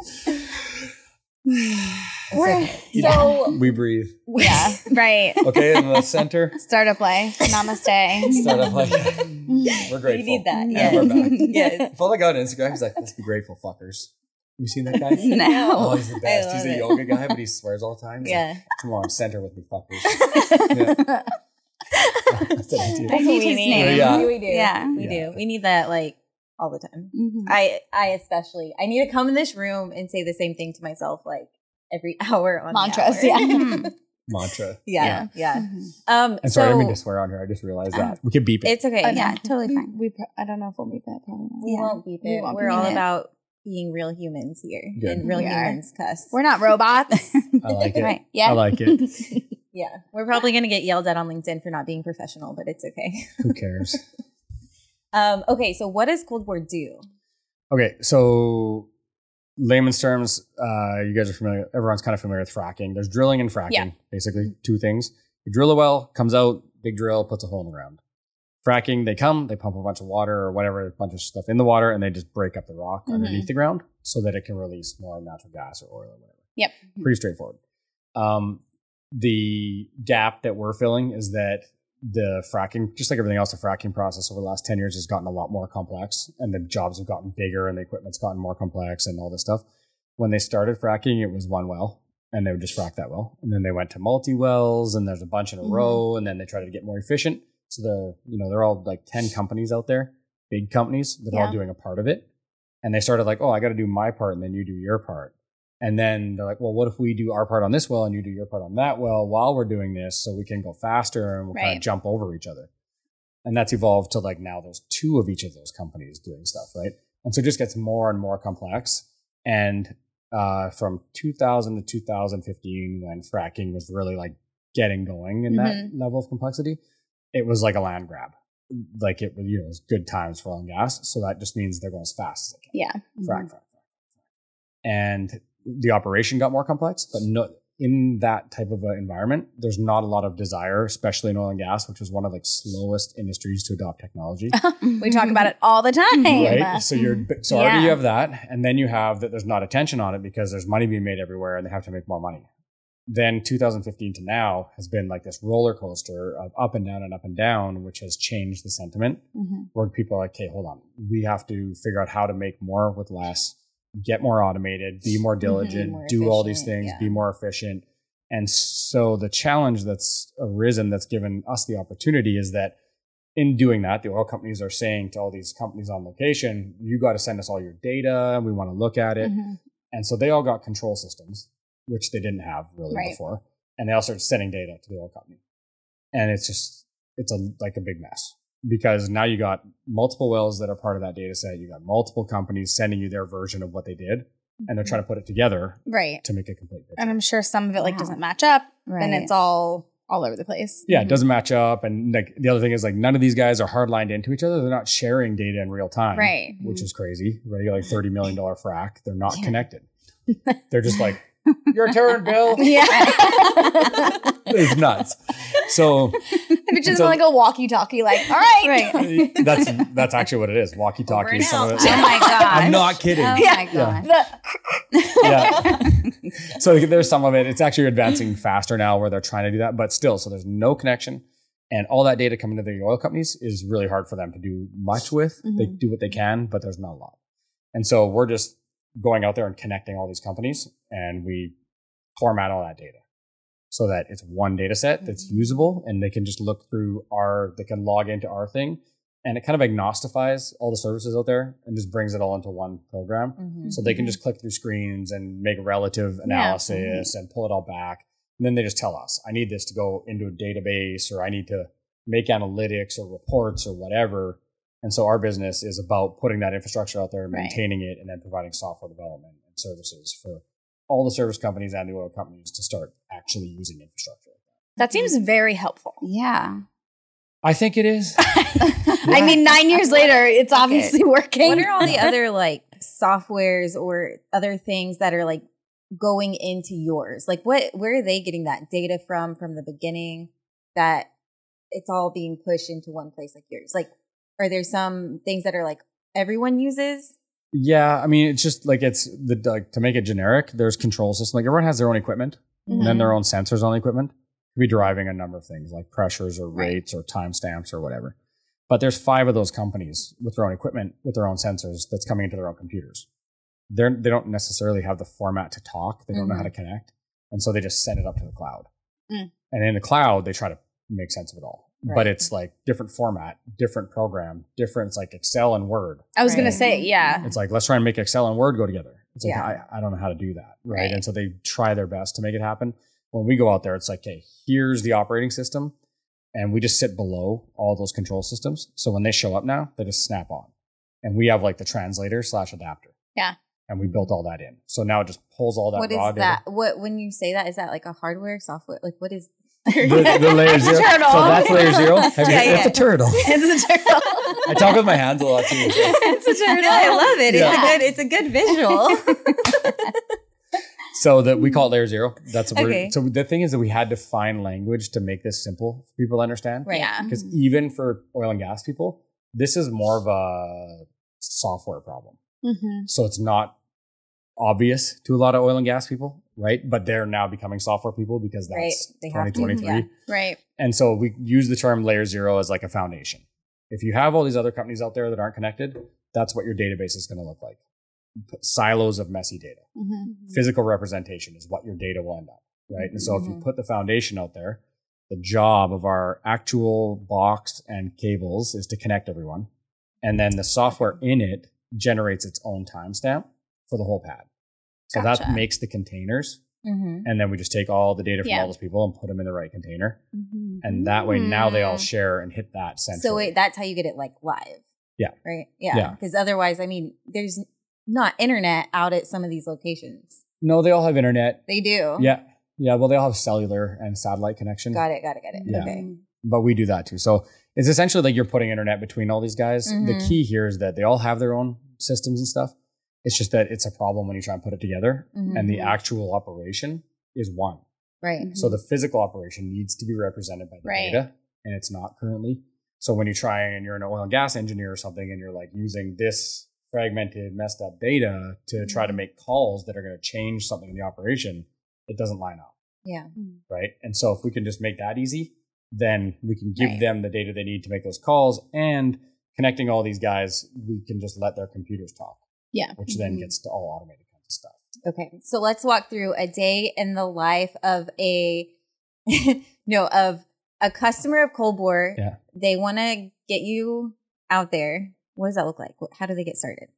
We're-
So
we breathe
yeah. Right.
okay in the center
Start a play. Namaste.
Startup life. We're grateful.
we need that.
And
Yes.
we're back.
yes.
Follow the guy on Instagram. He's like, let's be grateful, fuckers. You seen that guy?
No.
Oh, he's the best. He's a
it.
yoga guy, but he swears all the time. He's like,
Yeah.
Come on, center with me, fuckers. Yeah. I do.
I hate his
We need-
name.
Yeah.
We do.
Yeah.
We
Yeah.
do. We need that like all the time.
Mhm.
I I especially I need to come in this room and say the same thing to myself like every hour on the
Mantras,
hour.
yeah.
Mhm.
Mantra.
yeah, yeah.
Mhm.
Um
And
so
sorry, I didn't mean to swear on here. I just realized that. We could beep it.
it's okay.
Okay.
Yeah, totally fine.
We, pro- I don't know if we'll beat that. Probably not.
We
Yeah.
won't beep
We
it.
won't
We're all
it.
about being real humans here.
Good.
And real
We
humans cuss.
We're not robots.
I like it.
Right.
yeah.
I like it.
yeah. We're probably gonna get yelled at on LinkedIn for not being professional, but it's okay.
Who cares?
Um, okay, so what does Cold Bore do?
Okay, so layman's terms, uh, you guys are familiar. Everyone's kind of familiar with fracking. There's drilling and fracking,
Yeah.
basically two things. You drill a well, comes out, big drill, puts a hole in the ground. Fracking, they come, they pump a bunch of water or whatever, a bunch of stuff in the water, and they just break up the rock
Mhm.
underneath the ground so that it can release more natural gas or oil or whatever.
Yep.
Pretty straightforward. Um, the gap that we're filling is that the fracking, just like everything else, the fracking process over the last 10 years has gotten a lot more complex and the jobs have gotten bigger and the equipment's gotten more complex and all this stuff. When they started fracking, it was one well and they would just frack that well. And then they went to multi wells and there's a bunch in a
Mhm.
row and then they tried to get more efficient. So the, you know, they're all like 10 companies out there, big companies that are all doing a part of it. And they started like, oh, I got to do my part and then you do your part. And then they're like, well, what if we do our part on this well and you do your part on that well while we're doing this so we can go faster and we'll kind of jump over each other. And that's evolved to like now there's two of each of those companies doing stuff, right? And so it just gets more and more complex. And uh, from 2000 to 2015, when fracking was really like getting going in that level of complexity, it was like a land grab. Like it, was, you know, it was good times for oil and gas. So that just means they're going as fast as they can
Yeah.
frack, frack, frack, frack. And the operation got more complex, but no, in that type of an environment, there's not a lot of desire, especially in oil and gas, which is one of like slowest industries to adopt technology.
We talk about it all the time.
right? So you're so already you have that, and then you have that there's not attention on it because there's money being made everywhere, and they have to make more money. Then 2015 to now has been like this roller coaster of up and down and up and down, which has changed the sentiment
Mhm.
where people are like, okay, hold on. We have to figure out how to make more with less, get more automated, be more diligent,
more
do all these things,
yeah.
be more efficient. And so the challenge that's arisen that's given us the opportunity is that in doing that, the oil companies are saying to all these companies on location, you got to send us all your data. We want to look at it.
Mhm.
And so they all got control systems, which they didn't have really
Right.
before. And they all started sending data to the oil company. And it's just, it's a like a big mess because now you got multiple wells that are part of that data set. You got multiple companies sending you their version of what they did, and they're trying to put it together
Right.
to make a complete picture.
And I'm sure some of it like
Wow.
doesn't match up.
Right.
And it's all all over the place.
yeah, it mm-hmm. doesn't match up. And like the other thing is like none of these guys are hardlined into each other. They're not sharing data in real time,
Right.
Which mm-hmm. is crazy. Right, You're like thirty million dollar frac. They're not
Yeah.
connected. They're just like your turn, Bill.
Yeah.
It's nuts. So
It's just
So-
like a walkie-talkie, like, all right.
Right.
that's that's actually what it is. Walkie-talkie.
and
Some of it.
Oh my gosh.
I'm not kidding.
Oh
Yeah.
my gosh.
The-
yeah. so there's some of it. It's actually advancing faster now where they're trying to do that, but still, so there's no connection. And all that data coming to the oil companies is really hard for them to do much with. They
Mhm.
do what they can, but there's not a lot. And so we're just going out there and connecting all these companies and we format all that data so that it's one data set that's
Mhm.
usable and they can just look through our, they can log into our thing and it kind of agnostifies all the services out there and just brings it all into one program.
Mhm.
So they can
Mhm.
just click through screens and make relative analysis and pull it all back. And then they just tell us, I need this to go into a database or I need to make analytics or reports or whatever. And so our business is about putting that infrastructure out there,
Right.
maintaining it, and then providing software development and services for all the service companies and the oil companies to start actually using infrastructure.
that mm-hmm. seems very helpful.
Yeah.
I think it is.
I mean, nine years later, it's obviously working.
What are all the other like softwares or other things that are like going into yours? Like what where are they getting that data from from the beginning that it's all being pushed into one place like yours? Like are there some things that are like everyone uses?
Yeah, I mean, it's just like it's the like to make it generic. There's control system. Like everyone has their own equipment, and then their own sensors on the equipment. Could be deriving a number of things like pressures or
Right.
rates or timestamps or whatever. But there's five of those companies with their own equipment, with their own sensors that's coming into their own computers. They're they don't necessarily have the format to talk. They don't know how to connect, and so they just send it up to the cloud.
Mm.
And in the cloud, they try to make sense of it all. But it's like different format, different program, different. It's like Excel and Word.
I was gonna say, yeah. Mm-hmm.
It's like let's try and make Excel and Word go together. It's like
Yeah.
I, I don't know how to do that, right?
Right.
And so they try their best to make it happen. When we go out there, it's like, okay, here's the operating system, and we just sit below all those control systems. So when they show up now, they just snap on, and we have like the translator slash adapter.
Yeah.
And we built all that in. So now it just pulls all that
What is
raw
that?
data.
What when you say that is that like a hardware software? Like what is
the, the layer
It's a
zero.
turtle.
So that's layer zero. Have you-
Yeah,
It's a turtle.
it's a turtle.
I talk with my hands a lot too.
it's a turtle.
I love it.
Yeah.
It's a good. It's a good visual.
So that we call it layer zero. That's what
Okay.
so the thing is that we had to find language to make this simple for people to understand.
Right.
Yeah.
Because even for oil and gas people, this is more of a software problem.
Mhm.
So it's not obvious to a lot of oil and gas people, right? But they're now becoming software people because that's
They have to,
2023.
yeah.
Right.
And so we use the term layer zero as like a foundation. If you have all these other companies out there that aren't connected, that's what your database is going to look like. P- Silos of messy data.
Mhm.
Physical representation is what your data will end up, right? And so if you
Mhm.
put the foundation out there, the job of our actual box and cables is to connect everyone. And then the software in it generates its own timestamp for the whole pad. So
Gotcha.
that makes the containers.
Mhm.
And then we just take all the data from
Yeah.
all those people and put them in the right container.
Mhm.
And that way now they all
Mm.
share and hit that central.
So wait, that's how you get it like live.
Yeah.
Right. Yeah.
Yeah.
Because otherwise, I mean, there's not internet out at some of these locations.
no, they all have internet.
They do.
Yeah. Yeah. Well, they all have cellular and satellite connection.
Got it. Got it. Got it.
Yeah.
Okay.
but we do that too. So it's essentially like you're putting internet between all these guys. The
Mhm.
key here is that they all have their own systems and stuff. It's just that it's a problem when you try and put it together,
Mhm.
and the actual operation is one.
Right.
So the physical operation needs to be represented by the
Right.
data, and it's not currently. So when you try and you're an oil and gas engineer or something, and you're like using this fragmented, messed up data to try to
Mhm.
make calls that are going to change something in the operation, it doesn't line up
Yeah.
right? And so if we can just make that easy, then we can give
Right.
them the data they need to make those calls and connecting all these guys, we can just let their computers talk,
Yeah.
which then
Mhm.
gets to all automated kinds of stuff.
Okay. So let's walk through a day in the life of a no of a customer of Cold Bore.
Yeah.
They want to get you out there. What does that look like? How do they get started?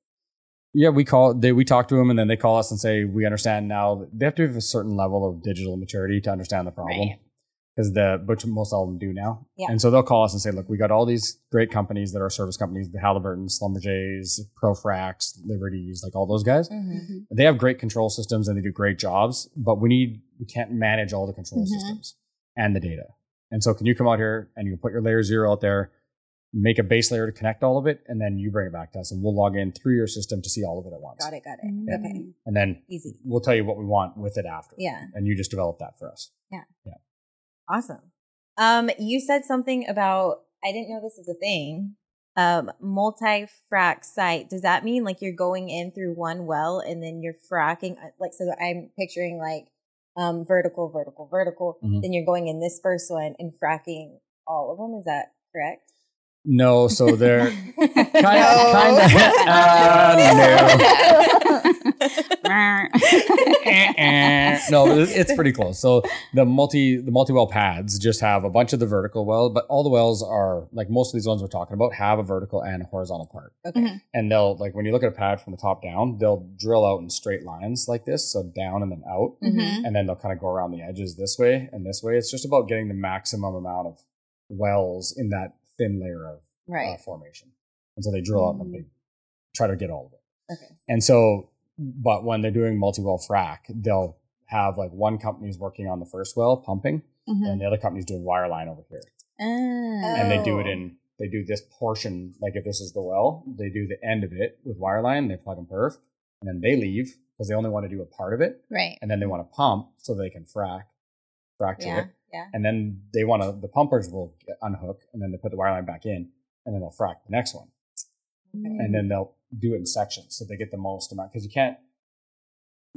Yeah, we call they we talk to them and then they call us and say we understand now. They have to have a certain level of digital maturity to understand the problem.
Right.
Because the which most of them do now,
Yeah.
and so they'll call us and say, "Look, we got all these great companies that are service companies: the Halliburtons, Schlumbergers, ProFracs, Liberties, like all those guys.
Mhm.
they have great control systems and they do great jobs, but we need we can't manage all the control
Mhm.
systems and the data. And so can you come out here and you put your layer zero out there, make a base layer to connect all of it, and then you bring it back to us and we'll log in through your system to see all of it at once.
Got it. Got it.
Mhm.
Okay.
And then
Easy.
we'll tell you what we want with it after.
Yeah.
And you just develop that for us.
Awesome. Um, you said something about I didn't know this was a thing. Um, multi frac site. Does that mean like you're going in through one well and then you're fracking? uh, Like, so I'm picturing like um vertical, vertical, vertical.
Mhm.
Then you're going in this first one and fracking all of them. Is that correct?
No, so they're kind of,
No.
kind of, uh, no. no, it's it's pretty close. So the multi the multi well pads just have a bunch of the vertical well, but all the wells are like most of these ones we're talking about have a vertical and a horizontal part.
Okay.
Mhm.
And they'll like when you look at a pad from the top down, they'll drill out in straight lines like this, so down and then out,
Mhm.
and then they'll kind of go around the edges this way and this way. It's just about getting the maximum amount of wells in that thin layer of uh, formation. And so they drill out and they try to get all of it.
Okay.
And so, but when they're doing multi-well frac, they'll have like one company's working on the first well pumping,
Mhm.
and the other company's doing wireline over here,
Ah.
and they do it
Oh.
in they do this portion like if this is the well, they do the end of it with wireline, they plug and perf, and then they leave because they only want to do a part of it,
Right.
and then they want to pump so they can frac, fracture
Yeah.
it,
Yeah.
and then they want to the pumpers will unhook, and then they put the wireline back in, and then they'll frack the next one
Okay.
and then they'll do it in sections so they get the most amount because you can't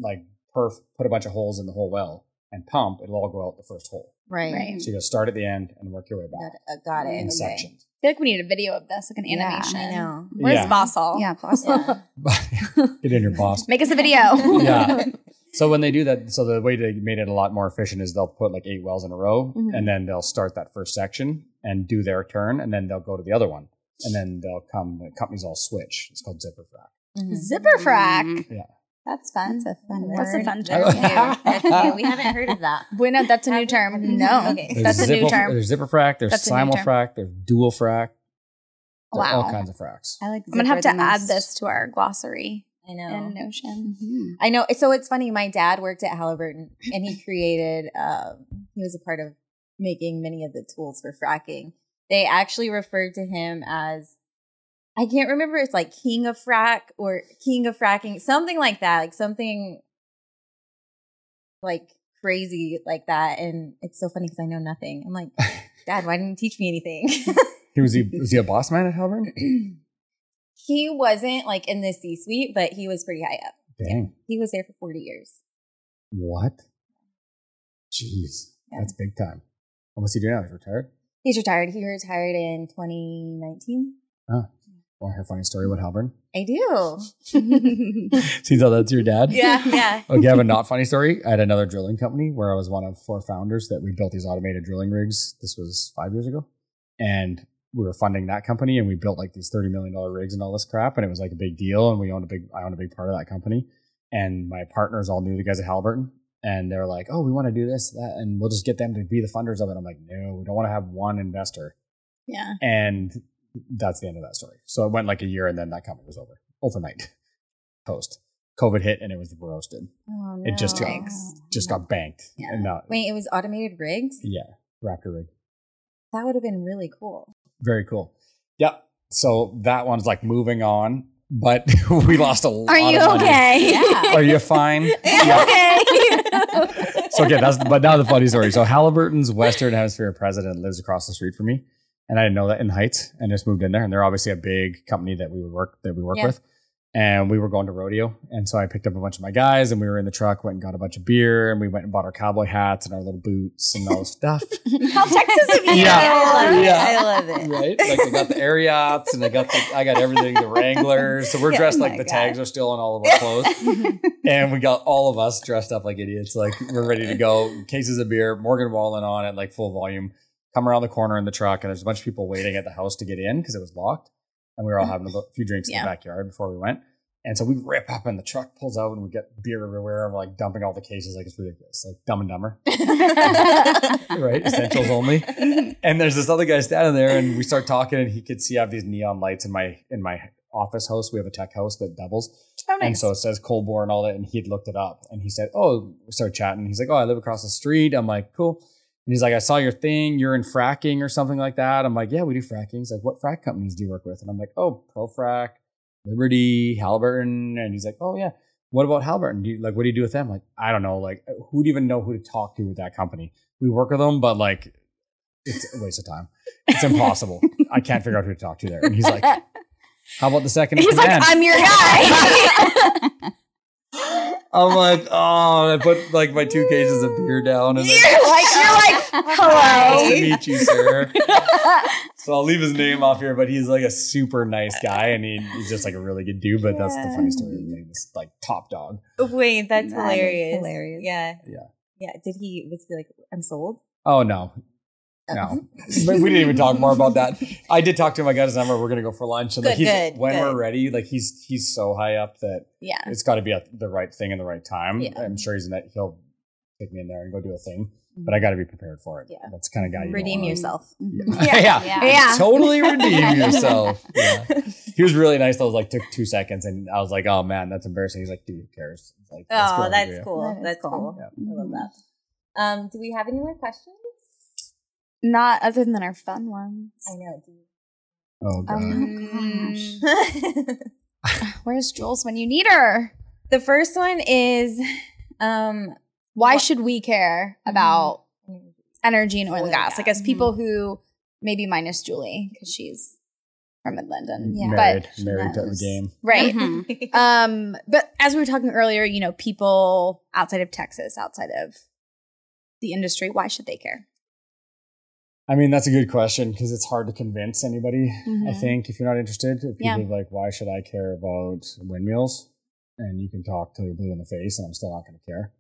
like perf put a bunch of holes in the whole well and pump it'll all go out the first hole
Right.
Right.
so you gotta start at the end and work your way
Got
back
it. Uh, got it.
in
Okay.
sections
I feel like we need a video of this, like an
Yeah, I
animation.
I know.
Where's
Yeah.
Bossall?
Yeah, possible.
Yeah.
get in your boss
Make us a video.
Yeah. so when they do that so the way they made it a lot more efficient is they'll put like eight wells in a row
Mhm.
and then they'll start that first section and do their turn and then they'll go to the other one and then they'll come the companies all switch it's called zipper frac
Mhm.
Zipper frac.
Mhm.
Yeah.
That's fun. That's a fun
That's a fun term.
new. That's new. We haven't heard of that.
We know that's a new term. No,
Okay.
There's
that's a new term.
There's zipper frac, there's
That's
simul
term.
frac, there's dual frac. There are all kinds of fracs.
I like.
I'm gonna have to
zipper
add this to our glossary
I know.
in Notion.
Mhm.
I know. So it's funny. My dad worked at Halliburton, and he created. Um, he was a part of making many of the tools for fracking. They actually referred to him as I can't remember it's like king of frack or king of fracking, something like that, like something like crazy like that. And it's so funny because I know nothing. I'm like, Dad, why didn't you teach me anything?
He was he was he a boss man at Halliburton?
he wasn't like in the C suite, but he was pretty high up.
Dang.
He was there for 40 years.
What? Jeez. That's big time. And what's he doing now? He's retired?
He's retired. He retired in 2019.
Want to hear a funny story about Halliburton?
I do.
See how that's your dad?
Yeah, yeah.
Okay, I have a not funny story. I had another drilling company where I was one of four founders that we built these automated drilling rigs. This was five years ago. And we were funding that company and we built like these $30 million rigs and all this crap. And it was like a big deal. And we owned a big, I owned a big part of that company. And my partners all knew the guys at Halliburton. And they're like, oh, we want to do this, that, and we'll just get them to be the funders of it. I'm like, no, we don't want to have one investor.
yeah.
And that's the end of that story. So it went like a year and then that company was over overnight. Post. COVID hit and it was roasted.
Oh, no.
It just got just got banked.
Yeah.
And now,
Wait, it was automated rigs?
yeah, Raptor rig.
That would have been really cool.
Very cool. Yep. So that one's like moving on, but we lost a lot
Are you
of money.
okay?
Yeah.
Are you fine?
okay.
So okay, that's but now the funny story. So Halliburton's Western Hemisphere president lives across the street from me, and I didn't know that in Heights, and just moved in there. And they're obviously a big company that we would work that we work
Yeah.
with. And we were going to rodeo, and so I picked up a bunch of my guys, and we were in the truck, went and got a bunch of beer, and we went and bought our cowboy hats and our little boots and all this stuff.
How Texas of you.
Yeah.
I love it. I love it.
right? Like I got the Ariats and I got the I got everything, the Wranglers. So we're
Yeah.
dressed
Oh
like the
God.
tags are still on all of our clothes. and we got all of us dressed up like idiots. Like we're ready to go. Cases of beer, Morgan Wallen on at like full volume. Come around the corner in the truck, and there's a bunch of people waiting at the house to get in because it was locked. And we were all mm-hmm. having a few drinks in the backyard before we went. And so we rip up and the truck pulls out and we get beer everywhere and we're like dumping all the cases like it's ridiculous. Like dumb and dumber. right? Essentials only. And there's this other guy standing there, and we start talking, and he could see I have these neon lights in my in my office house. We have a tech house that doubles,
Oh,
and so it says cold bore and all that. And he'd looked it up, and he said, "Oh," we started chatting. He's like, "Oh, I live across the street." I'm like, "Cool." And he's like, "I saw your thing. You're in fracking or something like that." I'm like, "Yeah, we do fracking." He's like, "What frack companies do you work with?" And I'm like, "Oh, ProFrac, Liberty, Halliburton." And he's like, "Oh yeah." What about Halliburton? Do you, like, what do you do with them? Like, I don't know. Like, who'd even know who to talk to with that company? We work with them, but like, it's a waste of time. It's impossible. I can't figure out who to talk to there. And he's like, how about the second
He's like. I'm your guy.
I'm like, oh, and I put like my two cases of beer down and
you're like, you're like, hello, nice
to meet you, sir. so I'll leave his name off here, but he's like a super nice guy and he, he's just like a really good dude. But that's the funny story. He's like top dog.
Wait, that's
That is
hilarious.
hilarious.
Yeah.
Yeah.
Yeah. Did he was he like, I'm sold?
Oh no. No, we didn't even talk more about that. I did talk to him. I got his number. We're gonna go for lunch. And like
Good,
he's,
good,
when we're ready, like he's he's so high up that
Yeah.
it's got to be at the right thing in the right time.
Yeah.
I'm sure he's in that. He'll take me in there and go do a thing, but I got to be prepared for it.
Yeah.
That's kind of guy. You
Redeem
wanna-
yourself.
Yeah. yeah.
Yeah.
Yeah.
Totally redeem yourself. Yeah. He was really nice. That was like took two seconds, and I was like, "Oh man, that's embarrassing." He's like, "Dude, who cares?" It's like,
Oh,
good
that's cool.
That is
that's
cool.
cool.
Yeah.
I love that. Um, do we have any more questions?
Not other than our fun ones.
I know. Do
Oh god.
Um,
you-
where's Jules when you need her?
the first one is um
Why
What-
should we care about energy and oil and gas? Like as people who maybe minus Julie because she's from Midland and
Yeah.
married,
but
married to the game.
right.
Mhm.
Um, but as we were talking earlier, you know, people outside of Texas, outside of the industry, why should they care?
I mean, that's a good question because it's hard to convince anybody. I
Mhm.
think if you're not interested, if people
Yeah.
are like, "Why should I care about windmills?" and you can talk till you're blue in the face, and I'm still not going to care.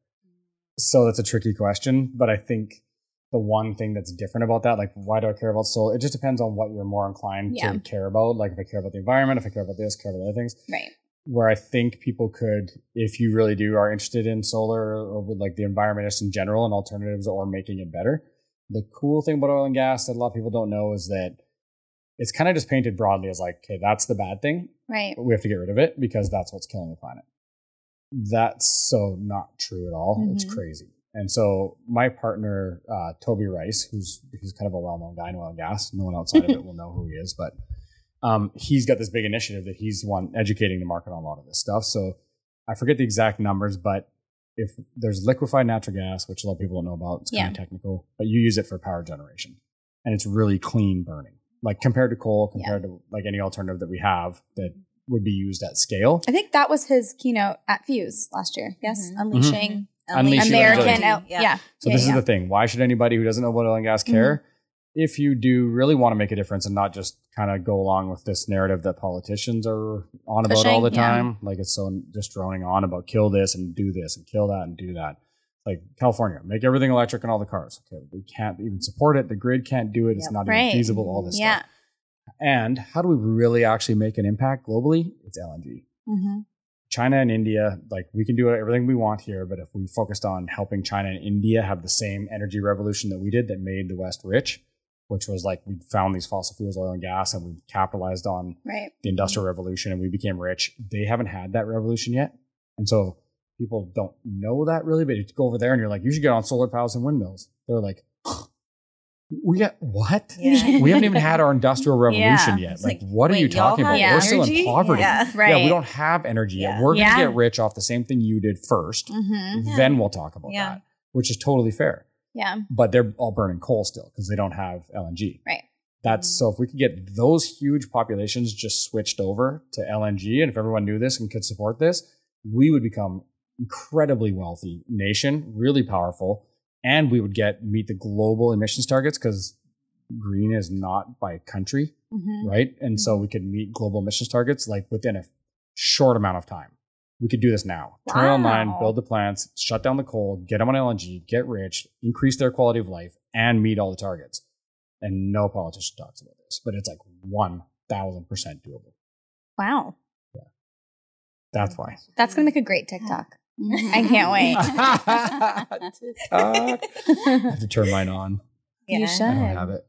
So that's a tricky question, but I think the one thing that's different about that, like, why do I care about solar? It just depends on what you're more inclined
Yeah.
to care about. Like, if I care about the environment, if I care about this, care about other things.
Right.
where I think people could, if you really do are interested in solar or with like the environment just in general and alternatives or making it better. The cool thing about oil and gas that a lot of people don't know is that it's kind of just painted broadly as like, okay, that's the bad thing.
Right.
We have to get rid of it because that's what's killing the planet. That's so not true at all. It's
Mhm.
crazy. And so my partner, uh, Toby Rice, who's he's kind of a well-known guy in oil and gas. No one outside of it will know who he is, but um, he's got this big initiative that he's one educating the market on a lot of this stuff. So I forget the exact numbers, but if there's liquefied natural gas, which a lot of people don't know about, it's kind
Yeah.
of technical, but you use it for power generation, and it's really clean burning, like compared to coal, compared to like any alternative that we have that would be used at scale.
I think that was his keynote at Fuse last year. Yes,
Mhm.
unleashing
Unleashing
American.
Energy.
el- yeah.
So
Yeah,
this
yeah.
is the thing. Why should anybody who doesn't know about oil and gas care? If you do really want to make a difference and not just kind of go along with this narrative that politicians are on about all
Pushing,
the
yeah.
time, like it's so just droning on about kill this and do this and kill that and do that. Like California, make everything electric in all the cars. Okay, we can't even support it. The grid can't do it. It's not
Right.
even feasible. All this
Yeah.
stuff. And how do we really actually make an impact globally? It's LNG.
Mm-hmm.
China and India, like we can do everything we want here, but if we focused on helping China and India have the same energy revolution that we did that made the West rich, which was like we found these fossil fuels, oil and gas, and we capitalized on
Right.
the industrial revolution and we became rich. They haven't had that revolution yet. And so people don't know that really, but you go over there and you're like, you should get on solar panels and windmills. They're like, we got what?
Yeah.
We haven't even had our industrial revolution
Yeah.
yet. Like,
like,
what are
wait,
you
y'all
talking about?
have
We're still in poverty.
Yeah.
Right.
Yeah, we don't have energy yet. We're going to
Yeah.
get rich off the same thing you did 1st
Mm-hmm.
Yeah.
Then we'll talk about
Yeah.
that, which is totally fair.
Yeah.
But they're all burning coal still because they don't have LNG.
Right.
That's so if we could get those huge populations just switched over to LNG, and if everyone knew this and could support this, we would become incredibly wealthy nation, really powerful, and we would get meet the global emissions targets because green is not by country
Mm-hmm.
right? And so we could meet global emissions targets like within a short amount of time. We could do this now. Turn it online, build the plants, shut down the coal, get them on LNG, get rich, increase their quality of life, and meet all the targets. And no politician talks about this, but it's like 1000% doable.
Wow. Yeah.
That's why.
That's going to make a great TikTok.
Mhm.
I can't wait.
TikTok. I have to turn mine on.
You
Yeah.
should.
I don't have it.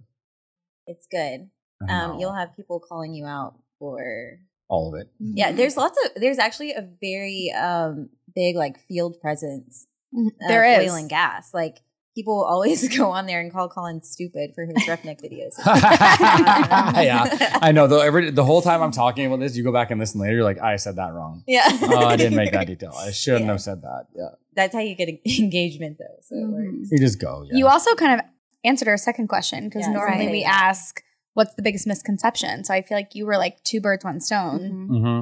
It's good. Um, you'll have people calling you out for
all of it.
yeah. There's lots of there's actually a very um big like field presence.
Mhm.
of
There is.
oil and gas. Like people will always go on there and call Colin stupid for his roughneck videos.
yeah, I know. Though every the whole time I'm talking about this, you go back and listen later. You're like, I said that wrong.
yeah.
oh, I didn't make that detail. I shouldn't
Yeah.
have said that. Yeah.
That's how you get engagement though. So it
Mhm.
You just go. Yeah.
You also kind of answered our second question because
Yeah,
normally
right.
we ask, what's the biggest misconception? So I feel like you were like two birds, one stone.
Mhm.
hmm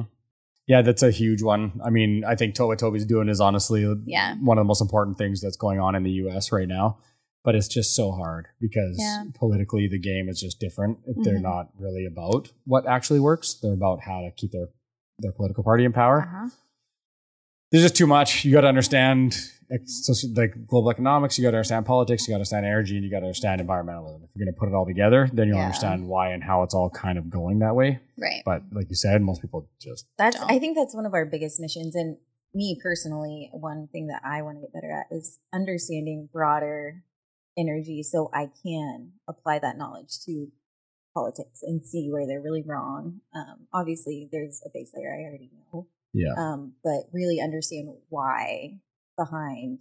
Yeah, that's a huge one. I mean, I think to- what Toby's doing is honestly
Yeah.
one of the most important things that's going on in the U.S. right now. But it's just so hard because
Yeah.
politically the game is just different. They're
Mhm.
not really about what actually works. They're about how to keep their their political party in power.
Uh-huh.
There's just too much. You got to understand like global economics. You got to understand politics. You got to understand energy, and you got to understand environmentalism. If you're going to put it all together, then you'll
Yeah.
understand why and how it's all kind of going that way.
Right.
But like you said, most people just
That's
Don't.
I think that's one of our biggest missions. And me personally, one thing that I want to get better at is understanding broader energy so I can apply that knowledge to politics and see where they're really wrong. Um, obviously, there's a base layer I already know,
yeah.
um, but really understand why behind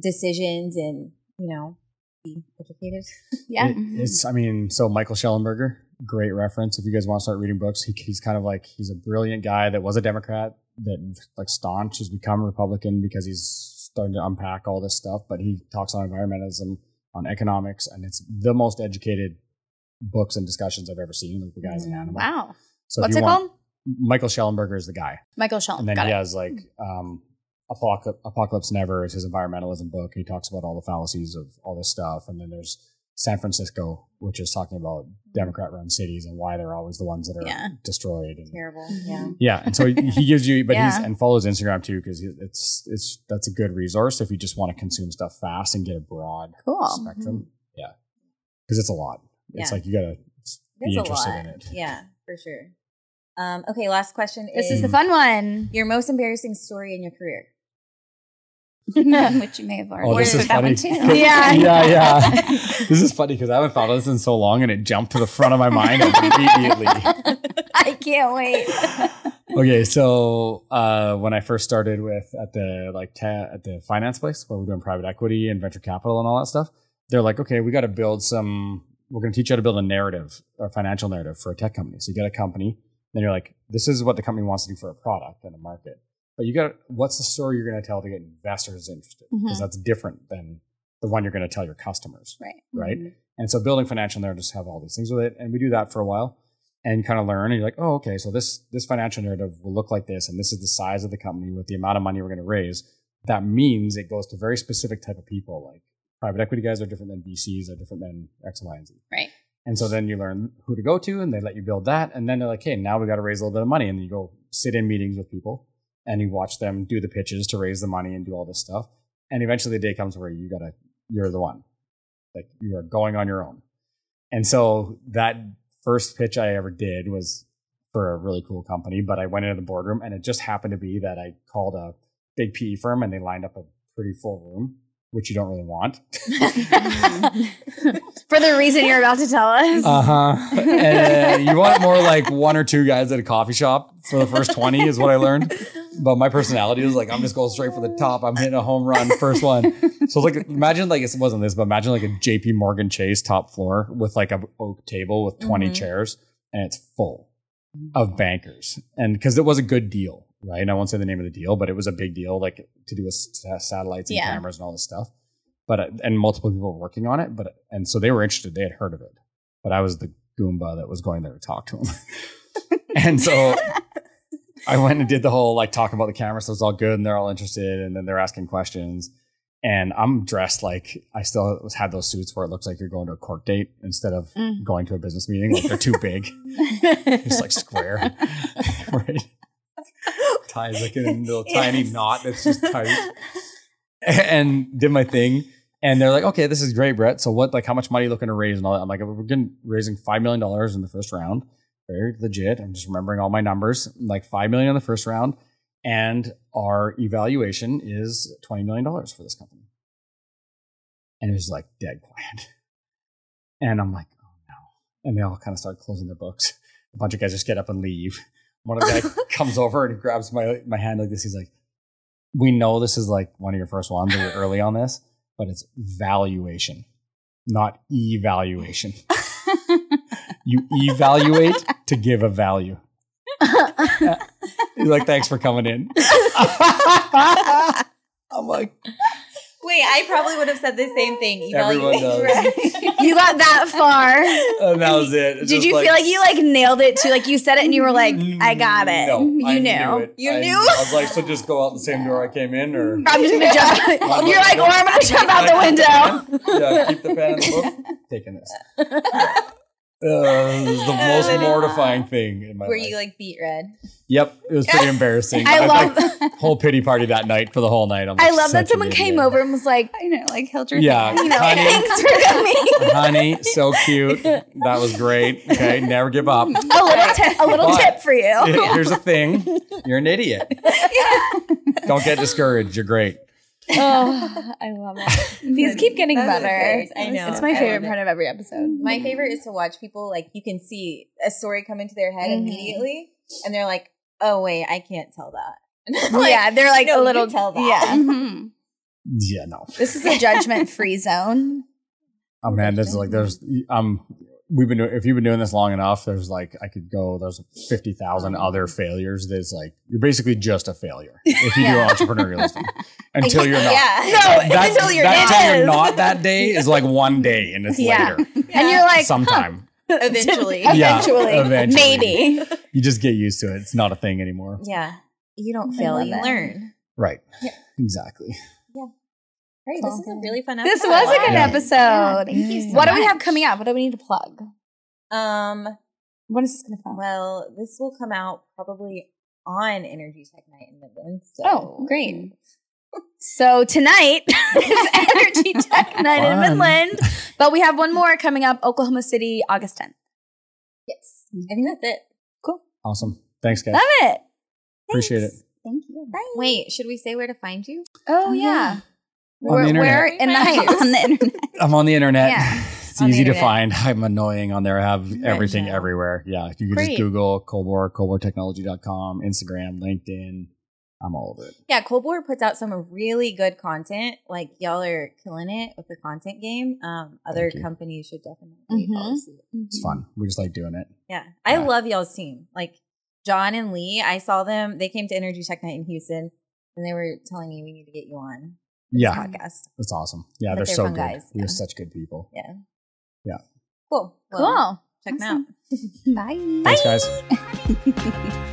decisions and, you know, be educated.
Yeah.
It- it's, I mean, so Michael Shellenberger, great reference. If you guys want to start reading books, he, he's kind of like, he's a brilliant guy that was a Democrat that like staunch has become a Republican because he's starting to unpack all this stuff. But he talks on environmentalism, on economics, and it's the most educated books and discussions I've ever seen. Like the guy's an animal.
Wow.
So
What's it
want-
called?
Michael Shellenberger is the guy.
Michael Schell.
And then
Got
he
it.
has like um, Apocalypse, Apocalypse Never is his environmentalism book. He talks about all the fallacies of all this stuff. And then there's San Fransicko, which is talking about Democrat run cities and why they're always the ones that are
Yeah.
destroyed. And,
Terrible.
Mm-hmm.
Yeah.
yeah. And so he gives you, but he's, and follows Instagram too, because it's, it's, that's a good resource if you just want to consume stuff fast and get a broad
Cool.
spectrum. Yeah. Because it's a lot. It's
Yeah.
like you got to be interested
lot.
in it.
Yeah, for sure. Um, okay, last question
This
is,
is the fun one.
your most embarrassing story in your career.
Which you may have already
Oh, this is funny.
too.
Yeah.
yeah, yeah. this is funny because I haven't thought of this in so long, and it jumped to the front of my mind immediately.
I can't wait.
okay, so uh, when I first started with at the like ta- at the finance place where we're doing private equity and venture capital and all that stuff, they're like, okay, we got to build some. We're going to teach you how to build a narrative, a financial narrative for a tech company. So you get a company, then you're like, this is what the company wants to do for a product and a market. But you got what's the story you're going to tell to get investors interested? Because
Mhm.
that's different than the one you're going to tell your customers
Right.
right? And so building financial narratives have all these things with it, and we do that for a while and kind of learn. And you're like, oh, okay, so this this financial narrative will look like this, and this is the size of the company with the amount of money we're going to raise. That means it goes to very specific type of people. Like private equity guys are different than VCs, are different than X, Y, and Z.
Right.
And so then you learn who to go to, and they let you build that. And then they're like, hey, now we got to raise a little bit of money, and you go sit in meetings with people, and you watch them do the pitches to raise the money and do all this stuff. And eventually, the day comes where you gotta, you're the one, like you are going on your own. And so that first pitch I ever did was for a really cool company, but I went into the boardroom and it just happened to be that I called a big PE firm and they lined up a pretty full room, which you don't really want.
For the reason you're about to tell us.
Uh huh. and you want more like one or two guys at a coffee shop for the first 20 is what I learned. But my personality was like, I'm just going straight for the top. I'm hitting a home run, first one. So it's like, imagine like, it wasn't this, but imagine like a JP Morgan Chase top floor with like a oak table with 20
Mhm.
chairs and it's full of bankers. And because it was a good deal, right? And I won't say the name of the deal, but it was a big deal, like to do with s- satellites and
Yeah.
cameras and all this stuff. But, and multiple people were working on it. But, and so they were interested. They had heard of it but I was the Goomba that was going there to talk to him. and so I went and did the whole like talk about the camera, so it's all good, and they're all interested, and then they're asking questions. And I'm dressed like I still had those suits where it looks like you're going to a court date instead of
Mm.
going to a business meeting. Like they're too big, it's like square, right? Ties like in a little tiny knot that's just tight. and did my thing. And they're like, okay, this is great, Brett. So what, like, how much money are you looking to raise and all that? I'm like, we're getting raising $5 million in the first round. Very legit. I'm just remembering all my numbers, like 5 million in the first round. And our evaluation is $20 million for this company. And it was like dead quiet. And I'm like, oh no. And they all kind of start closing their books. A bunch of guys just get up and leave. One of the guys comes over and he grabs my, my hand like this. He's like, we know this is like one of your first ones and you're early on this, but it's valuation, not evaluation. you evaluate to give a value. He's like, thanks for coming in. I'm like,
Wait, I probably would have said the same thing.
Everyone
Evaluate-
you got that far.
and that was it. It's
Did you feel like you like nailed it too? Like you said it and you were like, mm, I got it.
No,
you
I
knew.
Knew it.
You
I,
knew?
I was like, so just go out the same door I came in, or
I'm just gonna jump. You're like, or I'm gonna jump out the window.
yeah, keep the pen in the book. Taking this. Uh, this is the most mortifying thing in my life.
Were
life.
you like beat red?
yep, it was pretty embarrassing.
I
had,
love.
like, whole pity party that night for the whole night. I'm
I love that someone came over and was like,
I know, like held your
Yeah,
hand.
you know,
honey,
thanks for coming.
honey, so cute. That was great. Okay, never give up.
a little, tip, a little
But-
tip for you.
Here's the thing: you're an idiot. Yeah. Don't get discouraged. You're great.
Oh, I love it. These keep getting
That
better.
I know.
It's my
I love
favorite
it.
part of every episode.
My favorite is to watch people like you can see a story come into their head
Mhm.
immediately, and they're like, "Oh wait, I can't tell that." Like,
yeah, they're like
no,
a
you
little.
tell that.
Yeah.
Mhm.
Yeah, no.
This is a judgment free zone.
Oh man, there's like there's um we've been doing if you've been doing this long enough, there's like I could go there's fifty thousand um, other failures. That's like you're basically just a failure if you
Yeah.
do entrepreneurialism until you're not.
Yeah.
No,
That's,
until you're
that
not.
till you're not that day is like one day and it's
Yeah.
later
And you're like,
sometime.
Eventually.
Yeah,
eventually,
eventually.
maybe.
You just get used to it. It's not a thing anymore.
Yeah. You don't fail, you learn.
Right.
Yeah.
Exactly.
Right. This is a really fun episode.
This was a good
Yeah.
episode.
Thank you so
what do we have coming up? What do we need to plug?
Um,
When is this going to come?
well, this will come out probably on Energy Tech Night in Midland. So.
Oh, great. So tonight is Energy Tech Night in Midland, but we have one more coming up, Oklahoma City, August 10th.
Yes. I think that's it. Cool.
Awesome. Thanks, guys.
Love it.
Appreciate it.
Thank you.
Wait, should we say where to find you?
Oh
yeah.
On the
We're,
internet.
we're in the Heights.
On the internet.
I'm on the internet.
Yeah.
It's
on the
easy to find. I'm annoying on there. I have everything
know.
everywhere. Yeah. You can
Great.
just Google Colbor, coldboretechnology.com, Instagram, LinkedIn. I'm all of it.
Yeah, Cold Bore puts out some really good content. Like y'all are killing it with the content game. Um, other companies should definitely follow
Mhm.
suit.
It's fun. We just like doing it.
Yeah, I
Yeah.
love y'all's team. Like John and Lee, I saw them. They came to Energy Tech Night in Houston, and they were telling me we need to get you on this
Yeah.
podcast.
It's awesome. Yeah.
But
They're,
they're
so good.
guys,
They're
yeah.
such good people.
Yeah,
Yeah.
cool, Well,
Cool.
Check
Awesome.
them out.
Bye.
Thanks, guys.